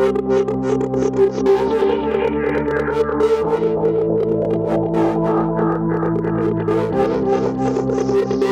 Thank you.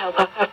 Help how